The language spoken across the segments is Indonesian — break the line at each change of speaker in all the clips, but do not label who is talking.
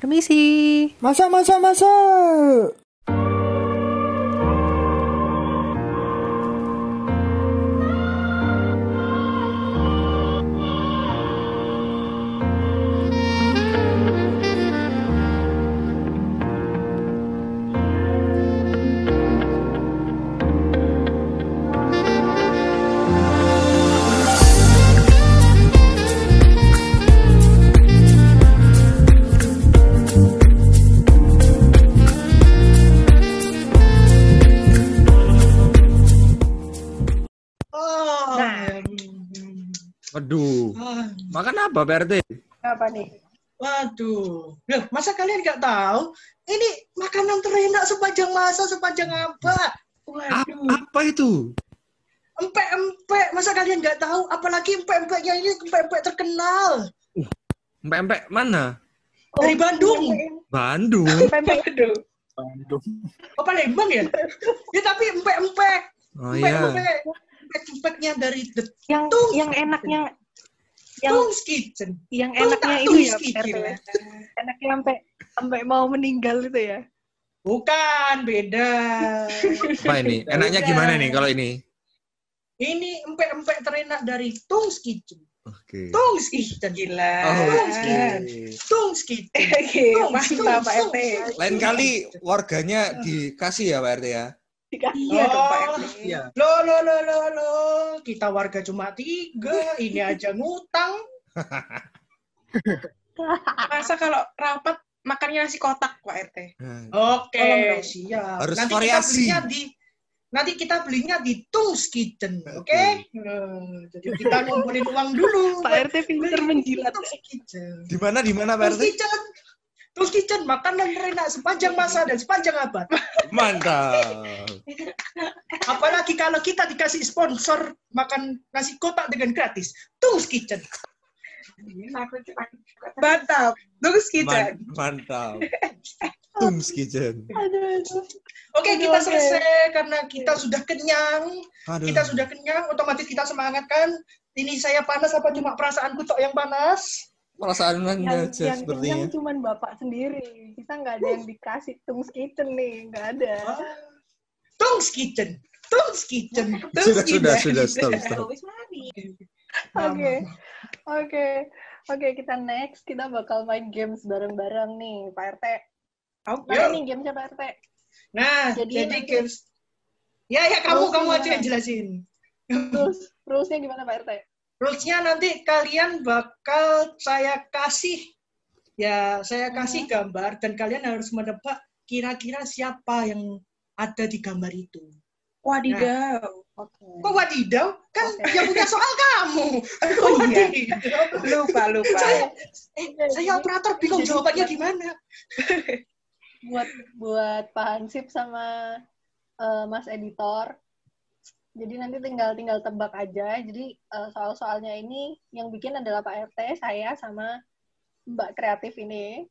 Permisi.
Masa, masa, masa. Apa, Pak RT?
Apa nih?
Waduh. Loh, masa kalian nggak tahu? Ini makanan terenak sepanjang masa, sepanjang abad.
A-
Waduh.
apa itu?
Empek-empek. Masa kalian nggak tahu? Apalagi empek-empeknya ini empek-empek terkenal.
Empek-empek mana?
Dari Bandung.
Bandung.
Aduh.
Oh, Palembang ya? ya tapi empek-empek.
Oh iya.
Empek-empek. Empek-empeknya dari The
Yang yang enaknya yang
Tung's Kitchen.
yang enaknya itu
Tung's
ya
Kitchen.
RT. Enaknya sampai sampai mau meninggal itu ya.
Bukan, beda.
Apa ini? Enaknya gimana nih kalau ini?
Ini empek-empek terenak dari Tung's Kitchen.
Oke.
Tung's Kitchen.
Gila.
Oh,
Tung's. Kitchen. Tung's Kitchen.
Oke,
Tung,
mantap
tung,
Pak
tung.
RT.
Lain kali warganya dikasih ya Pak RT ya?
Iya dong Pak
Oh,
RT.
Iya.
Lo, lo, lo, lo, lo. Kita warga cuma tiga. Ini aja ngutang.
Masa kalau rapat makannya nasi kotak Pak RT?
Nah,
Oke, siap.
Harus
nanti
variasi.
kita belinya di nanti kita belinya di Tung's Kitchen, oke?
Oke.
Nah, jadi kita ngumpulin uang dulu.
Pak RT pinter menjilat.
Tung's Kitchen.
Di mana di mana Pak
Tung's
RT?
Kitchen. Tung's Kitchen, makanan enak sepanjang masa dan sepanjang abad.
Mantap.
Apalagi kalau kita dikasih sponsor makan nasi kotak dengan gratis. Tung's Kitchen.
Mantap.
Man-
kita.
mantap. Tums Kitchen.
Oke,
Oke,
kita selesai karena kita sudah kenyang.
Aduh.
Kita sudah kenyang, otomatis kita semangat kan? Ini saya panas apa cuma perasaanku tok yang panas?
Perasaan
Yang,
aja
yang
sepertinya.
kenyang cuman bapak sendiri. Kita nggak ada yang dikasih Tung's Kitchen nih, nggak ada.
Tung's Kitchen. Tung's Kitchen.
Sudah, sudah, sudah, stop, stop.
Oke, oke, oke. Kita next, kita bakal main games bareng-bareng nih, Pak RT. Mana
Yuk.
nih gamesnya Pak RT?
Nah,
Jadi
jadi,
nanti-
games. Ya, ya kamu
Terus
kamu aja yang jelasin.
Rules, rulesnya gimana Pak RT?
Rulesnya nanti kalian bakal saya kasih ya saya kasih gambar dan kalian harus menebak kira-kira siapa yang ada di gambar itu.
Wadidaw.
Oke.
Kok wadidaw? Kan
Oke.
yang punya soal kamu.
Oh, iya. Lupa, lupa.
Saya, eh, saya operator bingung jawabannya gimana.
buat buat Pak Hansip sama eh, Mas editor. Jadi nanti tinggal tinggal tebak aja. Jadi eh, soal-soalnya ini yang bikin adalah Pak RT, saya sama Mbak kreatif ini,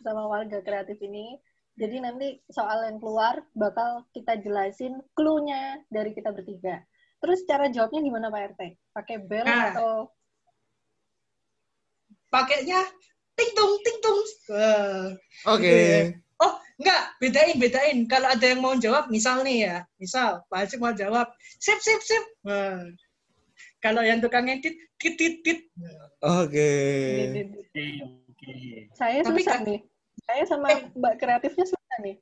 sama warga kreatif ini. Jadi nanti soal yang keluar bakal kita jelasin clue-nya dari kita bertiga. Terus cara jawabnya gimana Pak RT? Pakai bel
Nah.
atau
Pakainya ting tung ting tung.
Oke.
Gitu ya. Enggak, bedain, bedain. Kalau ada yang mau jawab, misal nih ya, misal Pak Haji mau jawab, sip, sip, sip. Wah. Kalau yang tukang edit, tit, tit, tit.
Oke.
saya
Tapi
susah
kan-
nih. Saya sama
Eh.
Mbak kreatifnya susah nih.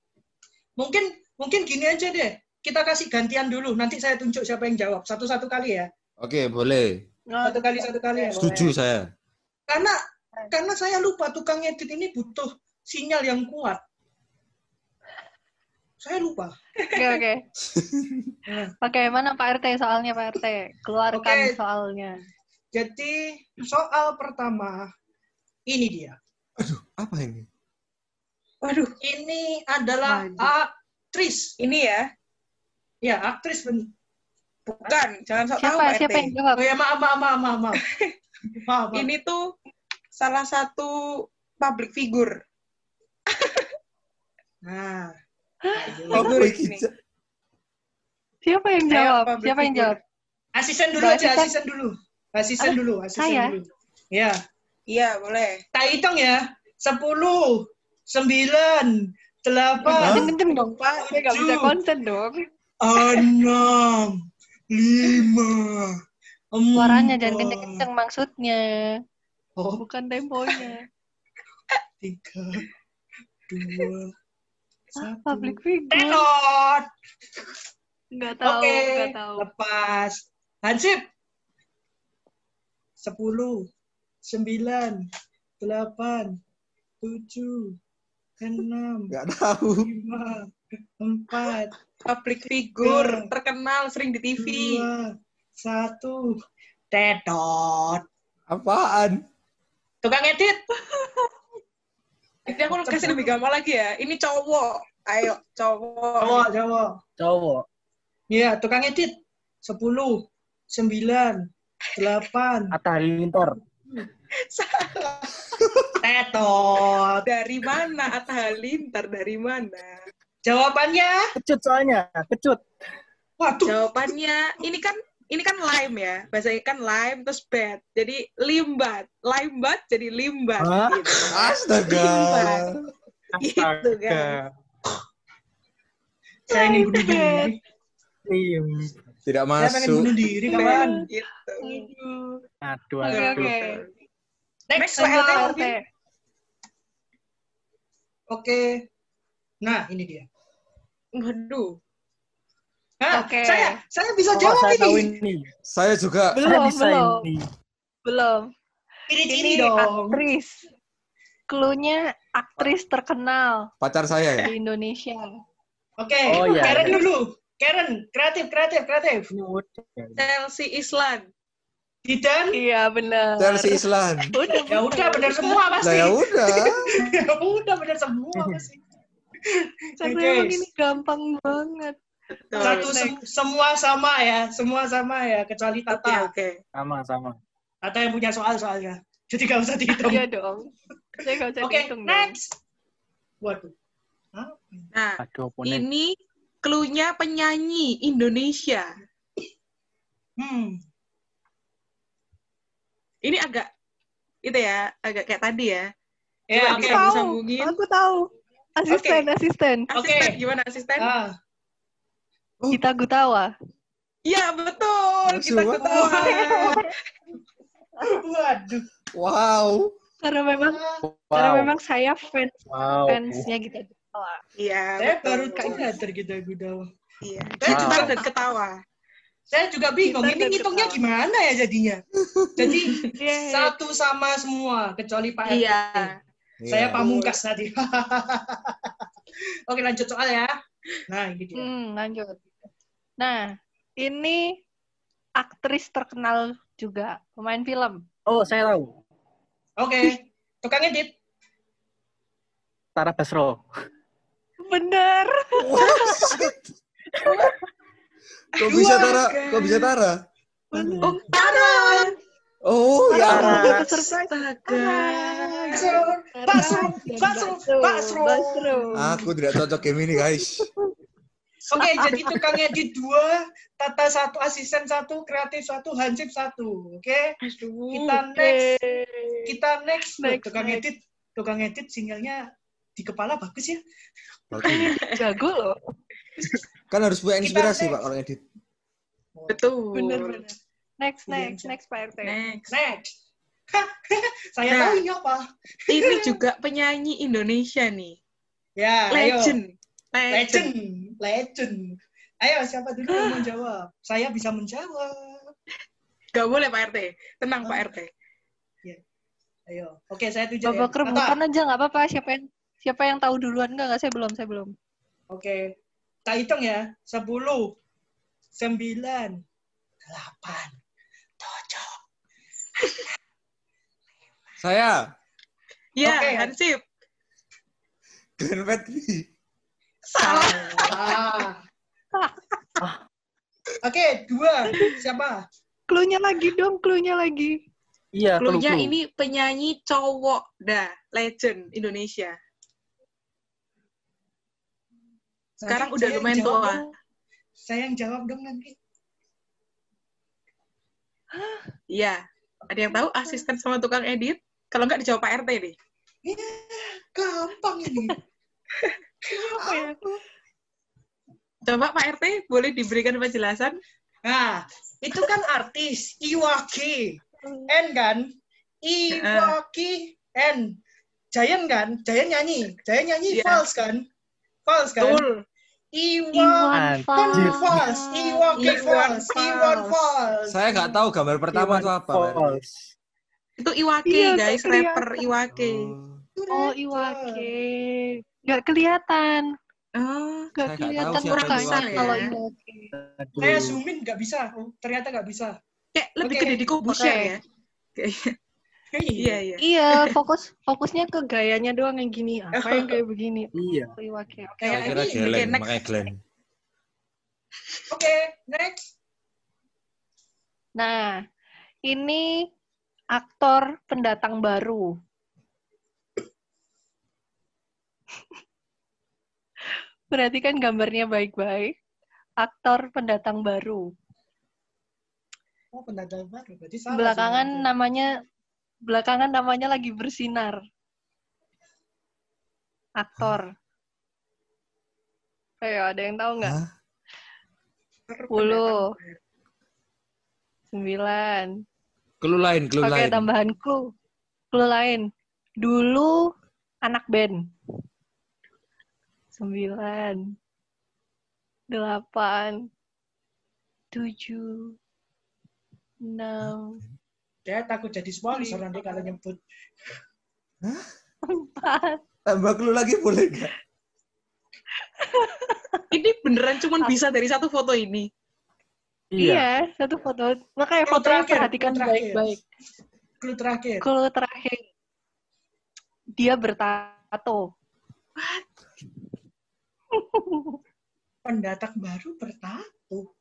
Mungkin mungkin gini aja deh. Kita kasih gantian dulu. Nanti saya tunjuk siapa yang jawab. Satu-satu kali ya.
Oke, boleh.
Satu kali, satu kali ya.
Setuju saya.
Karena karena saya lupa tukang edit ini butuh sinyal yang kuat. Saya lupa.
Oke oke. Oke mana Pak RT soalnya Pak RT keluarkan
Oke.
soalnya.
Jadi soal pertama ini dia.
Apa ini?
Waduh,
Ini adalah
Waduh.
aktris.
ini ya.
Ya, aktris. ben-
Bukan, jangan sok tahu
Siapa
Pak
siapa
RT.
yang jawab?
Oh ya, maaf, maaf, maaf, maaf. maaf. maaf, maaf.
Ini tuh salah satu public figure.
Nah,
Siapa yang jawab? Siapa yang jawab?
asisten dulu
Mbak
aja,
asisten.
asisten dulu. Asisten dulu, asisten
Saya?
dulu. Ya,
Iya, boleh.
tak hitung ya. 10, sembilan, delapan,
Kenceng-kenceng dong, Pak. Saya nggak bisa konsen dong.
enam, lima,
Suaranya jangan
empat,
kenceng-kenceng maksudnya.
Oh,
Bukan temponya.
tiga, dua, satu.
public figure.
Tenot.
Nggak tahu,
Oke,
nggak tahu.
lepas. Hansip. Sepuluh, sembilan, delapan, tujuh, enam,
Nggak tahu.
lima, empat,
Public figure
Tiga.
terkenal sering di TV.
dua, satu. Tetot.
Apaan?
Tukang edit.
Ini aku kasih lebih gampang lagi ya. Ini cowok. Ayo, cowok.
Cowok, cowok.
Cowok.
Iya, tukang edit. Sepuluh, sembilan, delapan,
Atta Halilintar.
Salah.
tetot.
Dari mana Atta Halilintar? Dari mana?
Jawabannya,
Kecut soalnya, kecut.
waduh,
Jawabannya ini kan ini kan lime ya. Bahasanya kan lime terus bat. Jadi limbat. Limbat jadi limbat gitu.
Astaga.
Gitu kan.
saya ingin bunuh diri.
Tidak
Saya pengen
masuk.
bunuh diri, kawan.
Gitu.
Aduh,
Oke,
aduh.
oke.
Next, PRT
Pak
mungkin.
RT.
Oke. Nah, ini dia.
Waduh.
Nah,
Oke.
saya saya bisa
Oh,
jawab
saya tahu
ini.
ini.
Saya juga
Saya
Belum,
bisa
belum.
ini.
Belum.
Ini
Ini
ini dong.
aktris. Cluenya aktris terkenal
pacar saya ya.
di Indonesia.
Oke.
Oh, iya.
Karen dulu. Karen, kreatif, kreatif, kreatif.
Ini.
Chelsea Island.
Didan.
Iya, benar.
Chelsea Island.
Udah,
Ya udah benar semua
Nah
pasti.
ya udah.
Ya udah benar semua pasti.
Karena
Oke.
emang ini gampang banget.
Betul.
Satu sem- semua sama ya, semua sama ya kecuali
Oke,
Tata.
oke.
Sama, sama.
Tata yang punya soal soalnya. Jadi gak usah dihitung.
Iya dong. Usah dihitung dong.
next. Waduh. Hah?
Nah,
Aduh,
ini clue-nya penyanyi Indonesia.
Hmm.
Ini agak itu ya, agak kayak tadi ya.
Ya,
disambung-
Tahu, aku tahu. Asisten, asisten.
Asisten
Oke.
gimana asisten?
Ah,
Kita Gutawa.
Iya, betul. Kita ketawa.
waduh.
Wow.
Karena memang karena
Wow.
memang saya fans
Wow.
fansnya Gita Gutawa.
Iya,
Saya
betul.
baru sadar gitu Gudawa.
Iya.
Saya
Wow.
juga
dan ketawa.
saya juga bingung
Kita
ini ngitungnya
ketawa.
gimana ya jadinya. Jadi
Iya.
satu sama semua kecuali Pak RT.
Iya.
Saya
Iya.
pamungkas tadi. Oke lanjut soal ya. Nah ini dia.
Hmm, lanjut. Nah, ini aktris terkenal juga, pemain film.
Oh, saya tahu.
Oke. Tukang edit.
Tara Basro.
Bener.
Kok bisa Tara? Kok bisa Tara?
Oh, Tara.
Oh ya.
Tara.
Astaga.
Basro, Basro, Basro.
Basro.
Aku tidak cocok game ini guys.
Oke jadi tukang edit dua, Tata satu, asisten satu, kreatif satu, hansip satu. Oke.
Aduh.
Kita next. Kita next.
Next,
tukang
next.
edit. Tukang edit sinyalnya di kepala bagus ya.
Oke.
Jago loh.
Kan harus punya
Kita
inspirasi
next.
Pak kalau edit.
Betul.
Bener, bener. Next,
Iya,
next, next Pak RT.
Next.
Next. Saya
Nah.
tahu ini apa.
Ini juga penyanyi Indonesia nih.
Ya, ayo.
Legend.
Legend. Legend. Ayo, siapa dulu yang mau jawab? Saya bisa menjawab.
Gak boleh Pak RT. Tenang Pak RT.
Ayo. Oke, saya tunjuk ya.
Babak
Tata.
rebutan aja nggak apa-apa. Siapa yang siapa yang tahu duluan nggak? Nggak, saya belum, saya belum.
Oke. Kita hitung ya. 10, 9, 8, 7.
Saya
Ya,
Oke.
Hansip.
Glenn Fredly.
Salah. Oke, dua. Siapa?
Cluenya lagi dong, cluenya lagi.
Iya,
Clue-nya
clue.
ini penyanyi cowok dah, legend Indonesia. Sekarang
Nanti
udah lumayan tua.
dong. Saya yang jawab dong nanti.
Iya. Ada yang tahu asisten sama tukang edit? Kalau nggak dijawab Pak RT nih.
gampang ini.
Apa ya? Coba Pak RT boleh diberikan penjelasan?
Nah, itu kan artis Iwaki. N kan? Iwaki N. Giant kan? Giant nyanyi. Giant nyanyi
Iya.
false kan? False kan?
Betul.
Iwa
Iwan
false. Iwaki false.
false.
Iwan false.
Saya nggak tahu gambar pertama itu apa.
False.
Itu Iwake,
Iya,
guys. Rapper Iwake.
Oh,
Oh, Iwake. Nggak kelihatan.
Oh,
Nggak kelihatan mukanya kalau.
Aduh.
Saya zoomin nggak bisa. Ternyata nggak bisa.
kayak lebih
Oke.
gede di Kobusher
Oke.
ya. Kayaknya. Iya, iya.
Iya, fokus fokusnya ke gayanya doang yang gini. Apa yang kayak begini?
Iya.
Iwake. Oke.
Kayak ini.
Glenn,
next.
makanya Glenn.
Oke, next.
Nah, ini aktor pendatang baru. Perhatikan gambarnya baik-baik. Aktor pendatang baru.
Oh, pendatang baru. Berarti salah.
Belakangan
sebenarnya.
namanya belakangan namanya lagi bersinar. Aktor. Ayo, ada yang tahu nggak? Sepuluh. Sembilan.
Clue lain, clue
Oke,
lain.
tambahan clue. Clue lain. Dulu anak band. Sembilan. Delapan. Tujuh. Enam.
Saya takut jadi sponsor nanti kalau nyebut.
Empat.
Tambah clue lagi boleh nggak?
Ini beneran cuma bisa dari satu foto ini.
Iya.
Iya, satu foto. Makanya fotonya
terakhir,
perhatikan baik-baik.
Clue terakhir.
Clue terakhir. Dia bertato.
Pendatang baru bertato.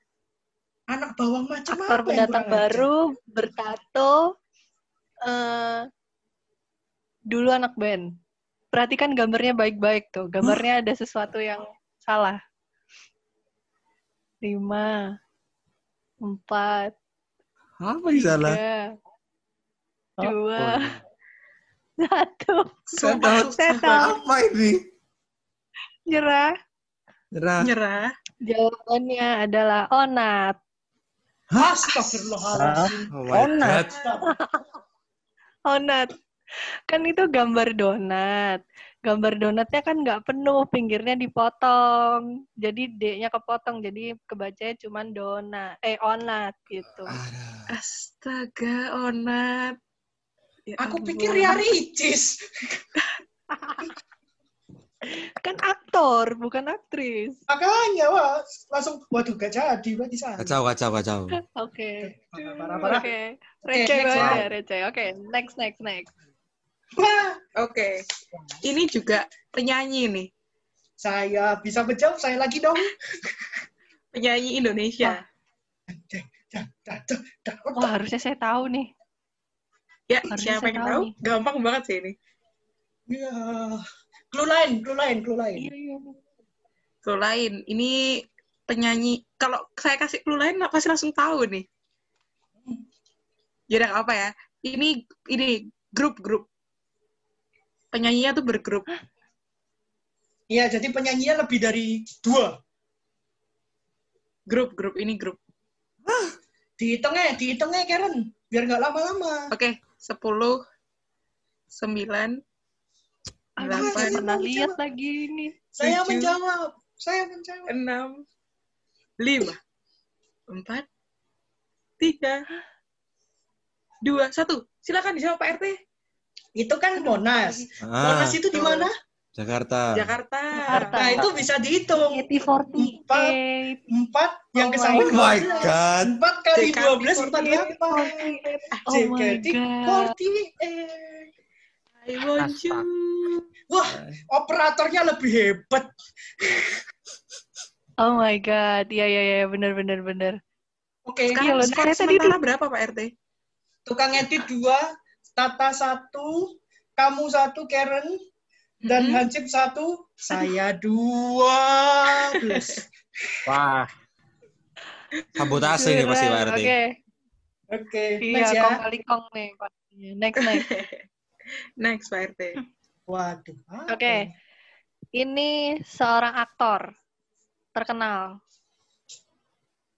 Anak bawang macam
Aktor
apa
pendatang baru bertato. eh dulu anak band. Perhatikan gambarnya baik-baik tuh. Gambarnya ada sesuatu yang salah. Lima, empat,
Apa yang salah?
tiga,
Oh,
dua,
oh,
satu.
Saya tahu. Apa ini?
Nyerah.
Nyerah.
Nyerah.
Jawabannya adalah Onat.
Astagfirullahaladzim.
Oh
Onat.
Onat. Kan itu gambar donat. Gambar donatnya kan nggak penuh, pinggirnya dipotong. Jadi D-nya kepotong, jadi kebacanya cuma donat. Eh, onat gitu.
Aduh.
Astaga, Onat. Ya
Aku
ampun.
pikir Ria Ricis.
Kan aktor, bukan aktris.
Makanya, wah, langsung, waduh, gak jadi. Berarti salah.
Kacau, kacau, kacau.
Oke.
Parah, parah, parah.
Oke.
Oke,
Receh
next
banget ya, receh. Oke, next, next, next.
Wah,
Oke. Ini juga penyanyi nih.
saya bisa menjawab, saya lagi dong.
Penyanyi Indonesia.
Dah.
Wah, harusnya saya tahu nih.
Ya,
Harusnya
siapa
saya
yang
tahu
tahu?
nih.
Gampang banget sih ini.
Ya. Clue lain, clue lain, clue lain.
Iya, iya.
Clue lain. Ini penyanyi. Kalau saya kasih clue lain, pasti langsung tahu nih. Ya udah nggak apa ya. Ini ini grup-grup. Penyanyinya tuh bergrup.
Iya, jadi penyanyinya lebih dari dua.
Grup-grup ini grup.
Dihitungnya, dihitungnya Karen. Biar nggak lama-lama.
Oke, 10 9
Aduh, saya pernah
Menjawab.
lihat lagi ini.
Saya
Tujuh.
menjawab. Saya menjawab.
6 5 4 3 2 1. Silakan dijawab Pak RT.
Itu kan Monas.
Ah,
Monas itu di mana?
Jakarta.
Jakarta.
Jakarta.
Nah, itu bisa dihitung.
AT48.
Empat yang
Oh
ke
my
samping
Oh my
12.
God.
Empat kali
JKT48.
dua belas empat delapan.
Oh my God.
48.
I want you.
Wah, operatornya lebih hebat.
Oh my god, iya iya iya benar benar benar.
Oke,
Iya
Sekarang skor
saya tadi
sementara berapa Pak RT?
tukang edit dua, Tata satu, kamu satu, Karen, dan
Mhm.
Hansip satu, saya dua. Plus.
Wah,
Sabotase ini pasti Pak RT.
Oke,
Oke,
iya
next ya.
kong kali kong nih. pastinya. Next next.
Next Pak RT.
Waduh. apa
Oke.
ini?
Ini seorang aktor terkenal.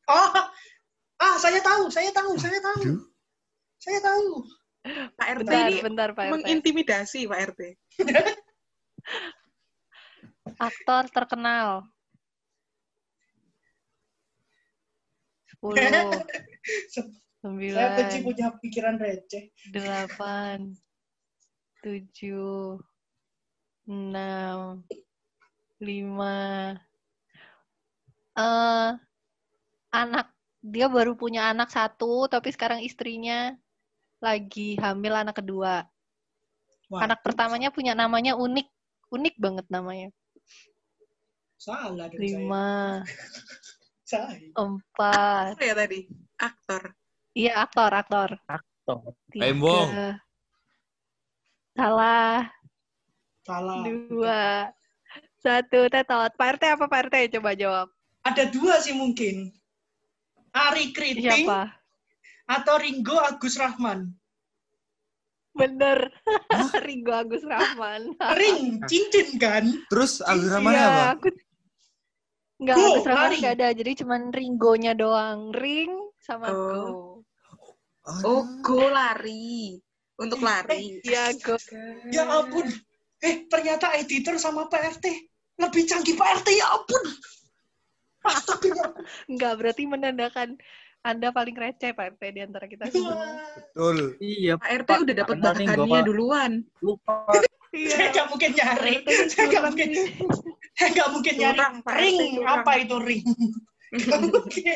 Oh, ah saya tahu, saya tahu, saya tahu.
Aduh.
Saya tahu.
Pak RT
Bentar,
ini
bentar Pak RT.
mengintimidasi Pak RT.
Aktor terkenal. 10,
Saya benci
9,
punya pikiran receh.
8, 7, 6, 5. Eh, anak dia baru punya anak satu, tapi sekarang istrinya lagi hamil anak kedua.
Wah,
Anak pertamanya punya namanya unik, unik banget namanya.
salah dong
Lima, empat,
Apa ya tadi? Aktor.
iya aktor, aktor.
Aktor.
Tiga,
Embong.
Salah,
Salah.
dua, satu, tetot. Pak RT apa Pak RT? Coba jawab.
Ada dua sih mungkin. Ari Kriting
Siapa?
atau Ringo Agus Rahman.
Bener. Ringo Agus Rahman.
Ring, cincin kan?
Terus Agus Rahman
Iya,
apa?
aku Enggak, Agus Rahman
lari.
nggak ada. Jadi cuman Ringonya doang. Ring sama
Oh.
Go.
Oh, go lari. Untuk lari.
Iya, Go.
Ya ampun. Eh, ternyata editor sama PRT lebih canggih PRT, ya ampun.
Enggak, berarti menandakan Anda paling receh, Pak RT, di antara kita semua.
Betul.
Iya,
Pak RT
Pak,
udah dapat bahannya duluan.
lupa.
Saya
Iya.
nggak mungkin nyari. Saya nggak mungkin, saya nggak mungkin nyari. Ring, apa itu ring? Mungkin.
Oke.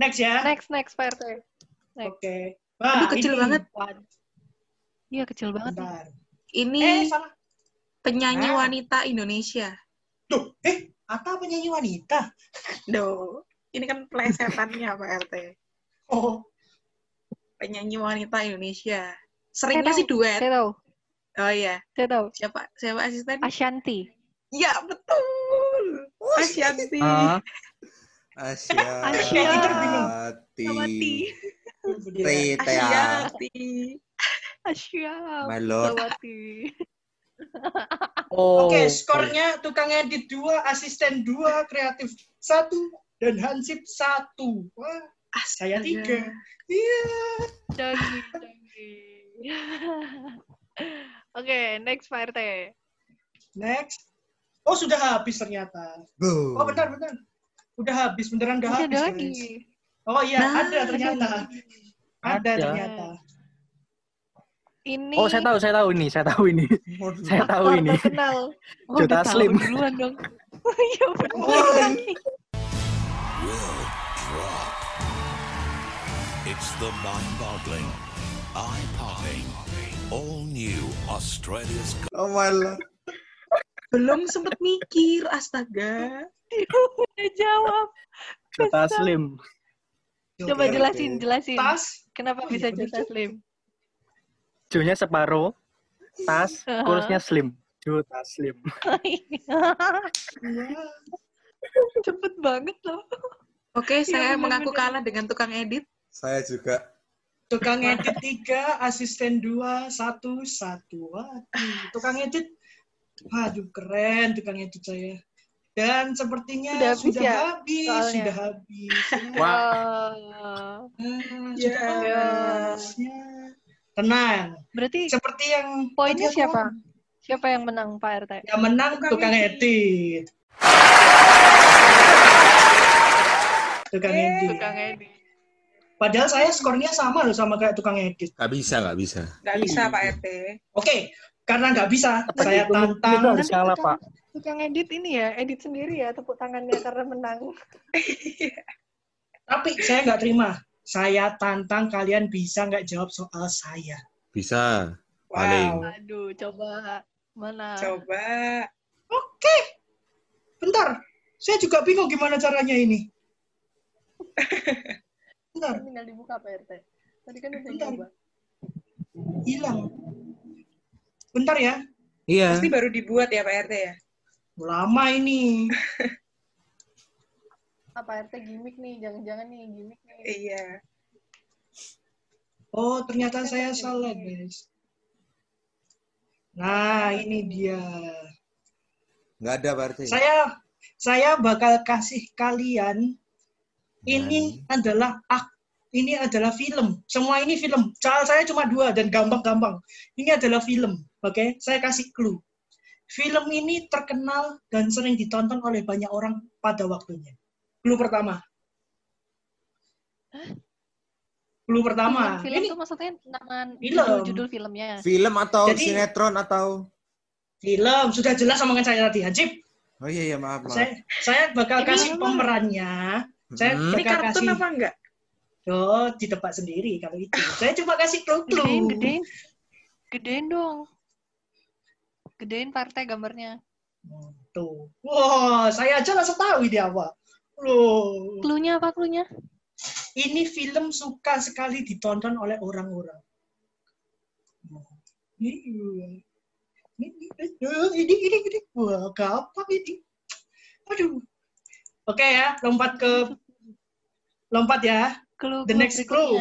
Next ya.
Next, next, Pak RT. Next.
Oke.
Aduh, kecil
ini.
banget.
Iya, kecil banget.
Bentar.
Ini
Eh, salah.
penyanyi
Ah.
wanita Indonesia.
Tuh, eh, Ata penyanyi wanita.
Do. Ini kan plesetannya Pak RT.
Oh,
Penyanyi wanita Indonesia. Seringnya sih duet.
Saya tahu,
Oh iya.
saya tahu.
Siapa siapa asisten?
Ashanti.
Ya, betul. Asyanti.
Ah,
Asya.
Asya.
Editor
Rita.
Asyanti.
Asya.
My lord.
Oh.
Oke, skornya tukang edit dua, asisten dua, kreatif satu, dan hansip satu. Wah, saya
Astaga.
tiga. Iya.
Canggih, canggih. Oke, next Pak RT.
Next. Oh, sudah habis ternyata. Oh, bentar, bentar. Udah habis, beneran udah
Masih
habis.
ada
guys.
lagi.
Oh iya,
Nah,
ada ternyata. Ada
Ada.
ternyata.
Ini
Oh, saya tahu, saya tahu ini, saya tahu ini.
Waduh.
Saya tahu
aktor
ini.
terkenal. Oh, tahu
Taslim.
duluan dong. Oh, iya benar.
It's the mind-boggling, eye-popping, all-new Australia's
Oh my lord.
Belum sempet mikir, astaga.
Udah jawab.
Jota Slim.
Coba jelasin, jelasin.
Tas.
Kenapa
Oh,
bisa
iya, bener
Joe Taslim?
Jonya separuh, tas, kurusnya slim. Jota Slim.
Iya.
Cepet banget loh.
Oke, saya
bener-bener.
mengaku kalah dengan tukang edit.
Saya juga.
Tukang edit tiga, asisten dua, satu, satu. Waduh, tukang edit. Waduh, keren tukang edit saya. Dan sepertinya
Sudah
sudah,
habis ya,
habis,
soalnya?
sudah habis.
Wah.
Wah.
Hmm,
Ya.
sudah habis. Ya. Tenang.
Berarti
Seperti yang
poinnya
tadi aku
siapa? Siapa yang menang Pak RT?
Yang menang
Tukang
tukang
edit.
edit. Tukang edit.
Tukang edit.
Padahal saya skornya sama loh sama kayak tukang edit.
Gak bisa, gak bisa.
Nggak bisa, Pak RT.
Oke, karena nggak bisa, saya
Itu
tantang.
harus kalah, Pak.
Tukang edit ini ya, edit sendiri ya, tepuk tangannya karena menang.
Tapi saya nggak terima. Saya tantang kalian bisa nggak jawab soal saya.
Bisa. Paling.
Wow.
Aduh, coba. Mana?
Coba.
Oke. Bentar. Saya juga bingung gimana caranya ini. Bentar,
Tinggal dibuka Pak RT. Tadi kan udah
Bentar.
coba.
hilang. Bentar ya.
Iya.
Pasti baru dibuat ya, Pak RT ya?
Lama ini.
Apa RT gimmick nih? Jangan-jangan nih gimmick nih.
Iya.
Oh, ternyata saya salah, guys. Nah, ini dia.
Nggak ada Pak RT.
Saya saya bakal kasih kalian ini adalah ak ini adalah film. Semua ini film. Soal saya cuma dua dan gampang-gampang. Ini adalah film. Oke, saya kasih clue. Film ini terkenal dan sering ditonton oleh banyak orang pada waktunya. Clue pertama. Clue pertama.
Film
Ini
itu maksudnya nama
Film.
judul, judul filmnya.
Film atau
Jadi-
sinetron atau
film. Sudah jelas omongan saya tadi, Hansip.
Oh iya iya maaf maaf.
Saya, saya bakal
Ini
kasih pemerannya. Saya
Hmm.
Ini kartun
kasih.
apa enggak?
Oh, ditebak sendiri kalau itu. Saya cuma kasih
Gedein,
clue-clue.
gedein. Gedein dong. Gedein partai gambarnya.
Hmm, Tuh. Wah, saya aja langsung tahu ini apa. Loh.
Cluenya apa cluenya?
Ini film suka sekali ditonton oleh orang-orang. Ini, ini, ini, ini, ini. Wah, gampang ini. Aduh. Oke ya, lompat ke lompat ya.
Clue,
The
clue
next clue.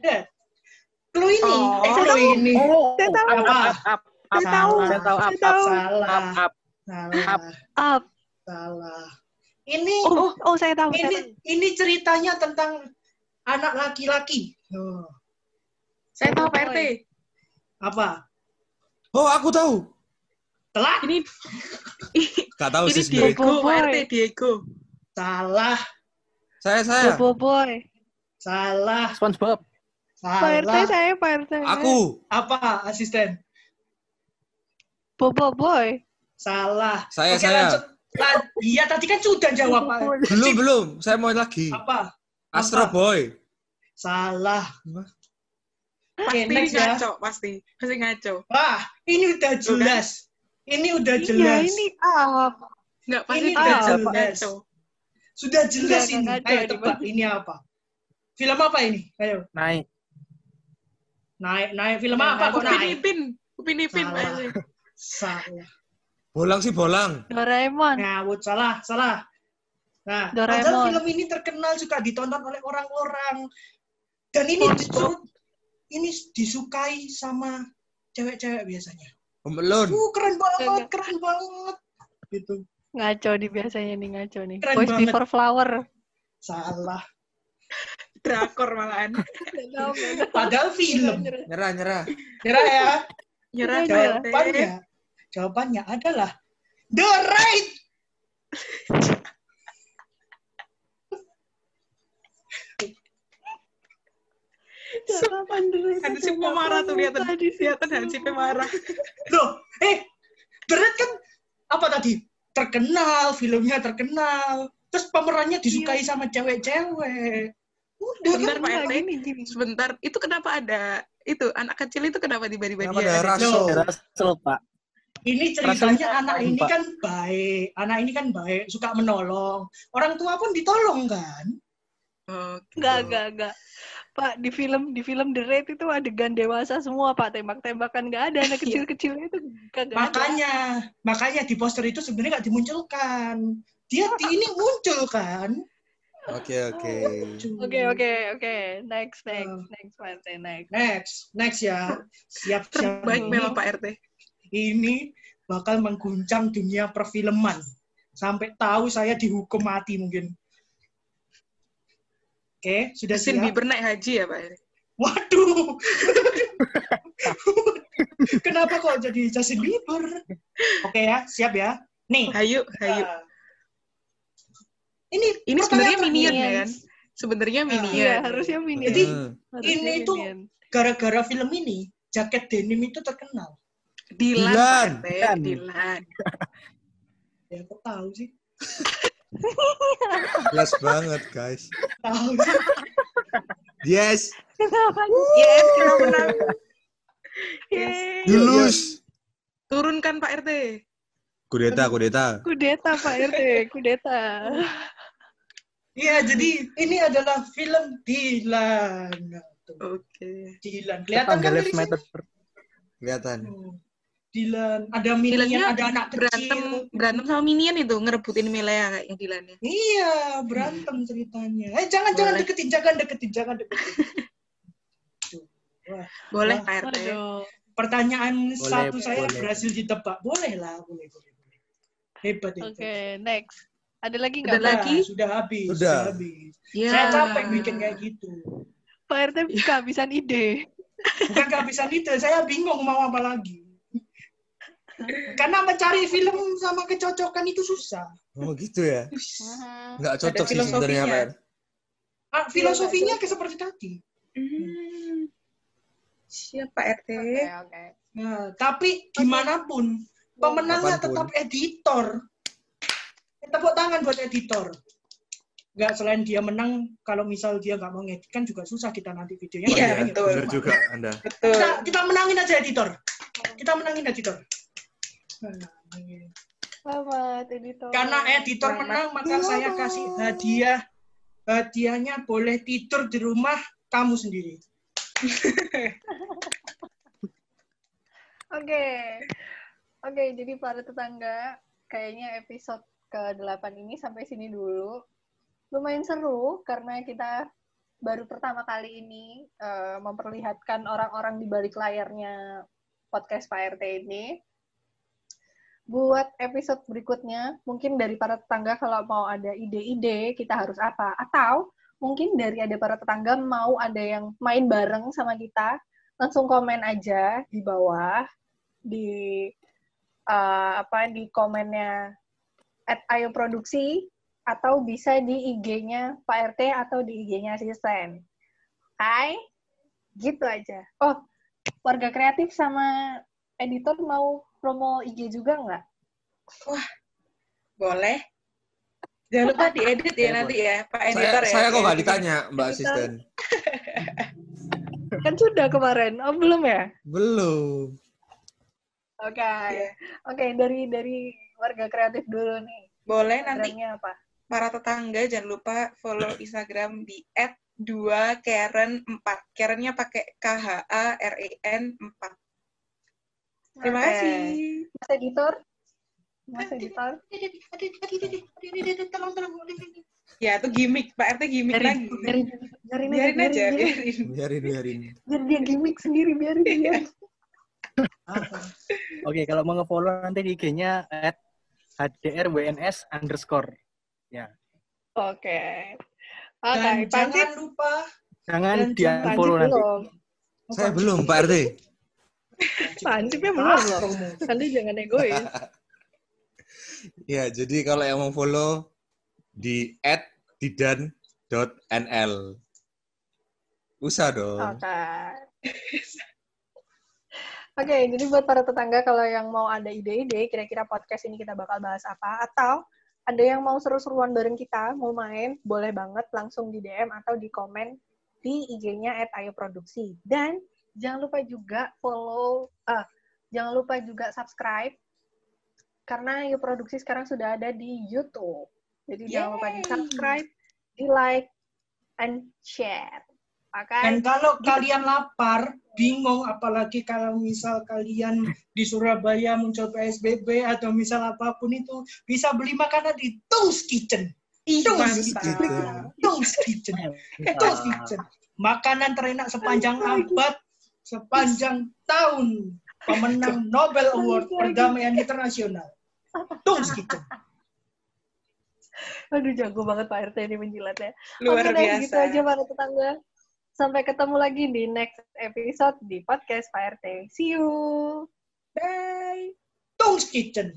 Ya. Clue ini,
Oh.
eh, clue ini.
Saya tahu.
Apa?
Up, up,
Saya tahu.
Saya tahu up,
Saya
up,
tahu.
Salah.
up, up.
Salah.
Up.
Salah. Ini
Oh, oh saya tahu. saya tahu.
ini ini ceritanya tentang anak laki-laki. Oh,
Saya tahu Pak RT.
apa?
Oh aku tahu.
Telat?
Ini
Gak tahu
ini
sih.
Diego. Pak RT Diego.
Salah.
Saya saya.
Bobo boy.
Salah.
SpongeBob.
Pak RT
Salah.
saya Pak RT.
Aku.
Apa asisten?
Bobo boy.
Salah.
Saya,
Oke,
saya.
lanjut. Iya tadi kan sudah jawab Pak.
Belum belum. Saya mau lagi.
Apa?
Astro
Apa?
Boy.
Salah. Oke,
Pasti
next ya.
ngaco, pasti. Pasti ngaco.
Wah, ini udah jelas. Ini udah
Iya
jelas.
ini up.
Enggak, pasti
Ini
udah jelas. Ngaco.
Sudah jelas
Enggak,
ini. Ayo tebak ini apa? Film apa ini? Ayo.
Naik.
Naik, naik film apa kok
Upin
naik?
Ipin. Upin Ipin,
Salah.
Bolang sih bolang.
Doraemon.
Ngawut, salah, salah. Nah,
Doraemon.
padahal film ini terkenal juga ditonton oleh orang-orang. Dan ini disuruh, ini disukai sama cewek-cewek biasanya.
Alone.
Uh, keren banget, keren banget. Gitu.
Ngaco di biasanya nih ngaco nih.
Keren
Boys
banget.
Before Flower.
Salah.
Drakor malahan.
Padahal film.
Nyerah nyerah.
Kira ya,
Nyerah,
jawabannya, jawabannya adalah the right.
Hansip mau marah tuh lihat lihat Hansipnya marah.
Loh, eh, the right kan apa tadi? Terkenal, filmnya terkenal. Terus pemerannya disukai sama cewek-cewek. Udah
Bentar
kan?
Pak RT.
gini, gini.
Sebentar, itu kenapa ada itu anak kecil itu kenapa tiba-tiba dia
ada?
Russell, Pak.
Ini
Rasanya
ceritanya anak
apa,
ini kan baik. Anak ini kan baik, suka menolong. Orang tua pun ditolong kan?
Oh,
Enggak,
gitu.
enggak, enggak. Pak, di film di film The Raid itu adegan dewasa semua, Pak. Tembak-tembakan nggak ada. Anak kecil-kecilnya itu kagak ada.
Makanya, makanya di poster itu sebenarnya nggak dimunculkan. Dia di ini muncul kan?
Oke oke.
Oke, oke, oke. Next, next,
Oh.
next, Pak RT, next.
Next, next ya. Siap siap.
Terbaik
ini,
memang Pak RT.
ini bakal mengguncang dunia perfilman. Sampai tahu saya dihukum mati mungkin. Oke, sudah
Justin
siap?
Bieber naik haji ya Pak RT?
Waduh. Kenapa kok jadi Justin Bieber? Oke ya, siap ya. Nih.
Hayu, hayu.
uh, ini
Ini sebenarnya minion ya kan? Sebenarnya
Nah,
minion.
Iya, harusnya minion.
Jadi.
Harusnya
ini tuh gara-gara film ini jaket denim itu terkenal.
Dilan,
Dilan.
Pak RT.
Dilan.
Dilan.
Ya kok tahu sih?
Jelas banget guys. Yes.
Kenapa?
Yes, kita menang. Yes.
Lulus.
Turunkan Pak RT.
Kudeta kudeta.
Kudeta, Pak RT. Kudeta.
Iya, jadi ini adalah film Dilan.
Oke.
Dilan. Kelihatan kan tulisannya?
Matter.
Kelihatan.
Oh, Dilan. Ada minion,
Dilannya
ada anak
berantem
kecil.
berantem sama minion itu ngerebutin Milea kayaknya Dilannya.
Iya, berantem ceritanya. Eh, jangan jangan deketin, jangan deketin, jangan deketin. Wah,
Boleh
Wah.
Pak RT.
Aduh.
pertanyaan
Boleh,
satu saya
boleh.
berhasil ditebak. Boleh lah, boleh, boleh. boleh. Hebat itu.
Oke, next. Ada lagi
Ada
nggak?
lagi?
Sudah, habis.
Sudah.
Sudah habis.
Ya.
Saya capek bikin kayak gitu.
Pak RT kehabisan ide.
Bukan kehabisan itu, saya bingung mau apa lagi. Karena mencari film sama kecocokan itu susah.
Oh gitu ya.
Mhm.
Nggak cocok sih
filosofinya.
sebenarnya Pak.
Ah, filosofinya kayak seperti tadi.
Hmm. Siap Pak RT.
Oke, oke.
Nah, tapi gimana pun, pemenangnya tetap editor. Tepuk tangan buat editor. Nggak selain dia menang, kalau misal dia nggak mau ngedit kan juga susah kita nanti videonya.
Iya, betul.
Benar juga Anda.
Betul.
Kita, kita menangin aja editor. Kita menangin editor.
Selamat, editor.
Karena editor
Selamat.
menang, maka saya kasih hadiah. Hadiahnya boleh tidur di rumah kamu sendiri.
Oke. Oke, jadi para tetangga, kayaknya episode ke-8 ini sampai sini dulu. Lumayan seru karena kita baru pertama kali ini eh, memperlihatkan orang-orang di balik layarnya podcast Pak RT ini. Buat episode berikutnya, mungkin dari para tetangga kalau mau ada ide-ide kita harus apa. Atau mungkin dari ada para tetangga mau ada yang main bareng sama kita, langsung komen aja di bawah di eh, apa di komennya at Ayo Produksi atau bisa di IG-nya Pak RT atau di IG-nya asisten. Hai, gitu aja. Oh, warga kreatif sama editor mau promo IG juga nggak?
Boleh. Jangan lupa diedit ya nanti ya, Pak
Saya,
Editor ya.
saya kok nggak ditanya Mbak
Editor.
Asisten.
Kan sudah kemarin. Oh, belum ya?
Belum.
Oke.
Iya.
Oke, dari dari warga kreatif dulu nih.
Boleh nanti
apa?
para tetangga jangan lupa follow Instagram di @2karen4. Karennya pakai K H A R E N 4. Terima kasih.
Mas editor? Mas editor?
Tolong, tolong.
Ya, itu gimmick. Pak RT gimmick lagi.
biarin, biarin,
Biarin aja,
biarin,
biarin.
Biarin, biarin.
biar dia gimmick sendiri biarin dia.
Oke, kalau mau nge-follow nanti di IG-nya at hdrwns underscore. Ya.
Oke. Oke, Pansip
jangan lupa
Jangan
Dan
di
jangan
unfollow nanti.
Saya belum, Pak RT.
Pansipnya belum loh. Nanti jangan egois.
Ya, jadi kalau yang mau follow di @didan.nl. Usah dong.
Oke. Oke, jadi buat para tetangga kalau yang mau ada ide-ide, kira-kira podcast ini kita bakal bahas apa, atau ada yang mau seru-seruan bareng kita, mau main, boleh banget langsung di DM atau di komen di IG-nya at Ayo Produksi. Dan jangan lupa juga follow, ah, jangan lupa juga subscribe, karena Ayo Produksi sekarang sudah ada di YouTube. Jadi jangan lupa di subscribe, di like, and share. Oke?
Dan kalau kalian lapar, bingung, apalagi kalau misal kalian di Surabaya muncul PSBB atau misal apa pun itu, bisa beli makanan di Tung's Kitchen.
Mantap.
Kitchen. Tung's Kitchen. Tung's Kitchen. Makanan terenak sepanjang abad, sepanjang tahun. Pemenang Nobel Award Perdamaian Internasional. Tung's Kitchen.
Aduh, jago banget Pak RT ini menjilatnya.
Luar
Oke deh, gitu
biasa.
aja para tetangga. Sampai ketemu lagi di next episode di podcast Pak RT. See you!
Bye.
Tung's Kitchen.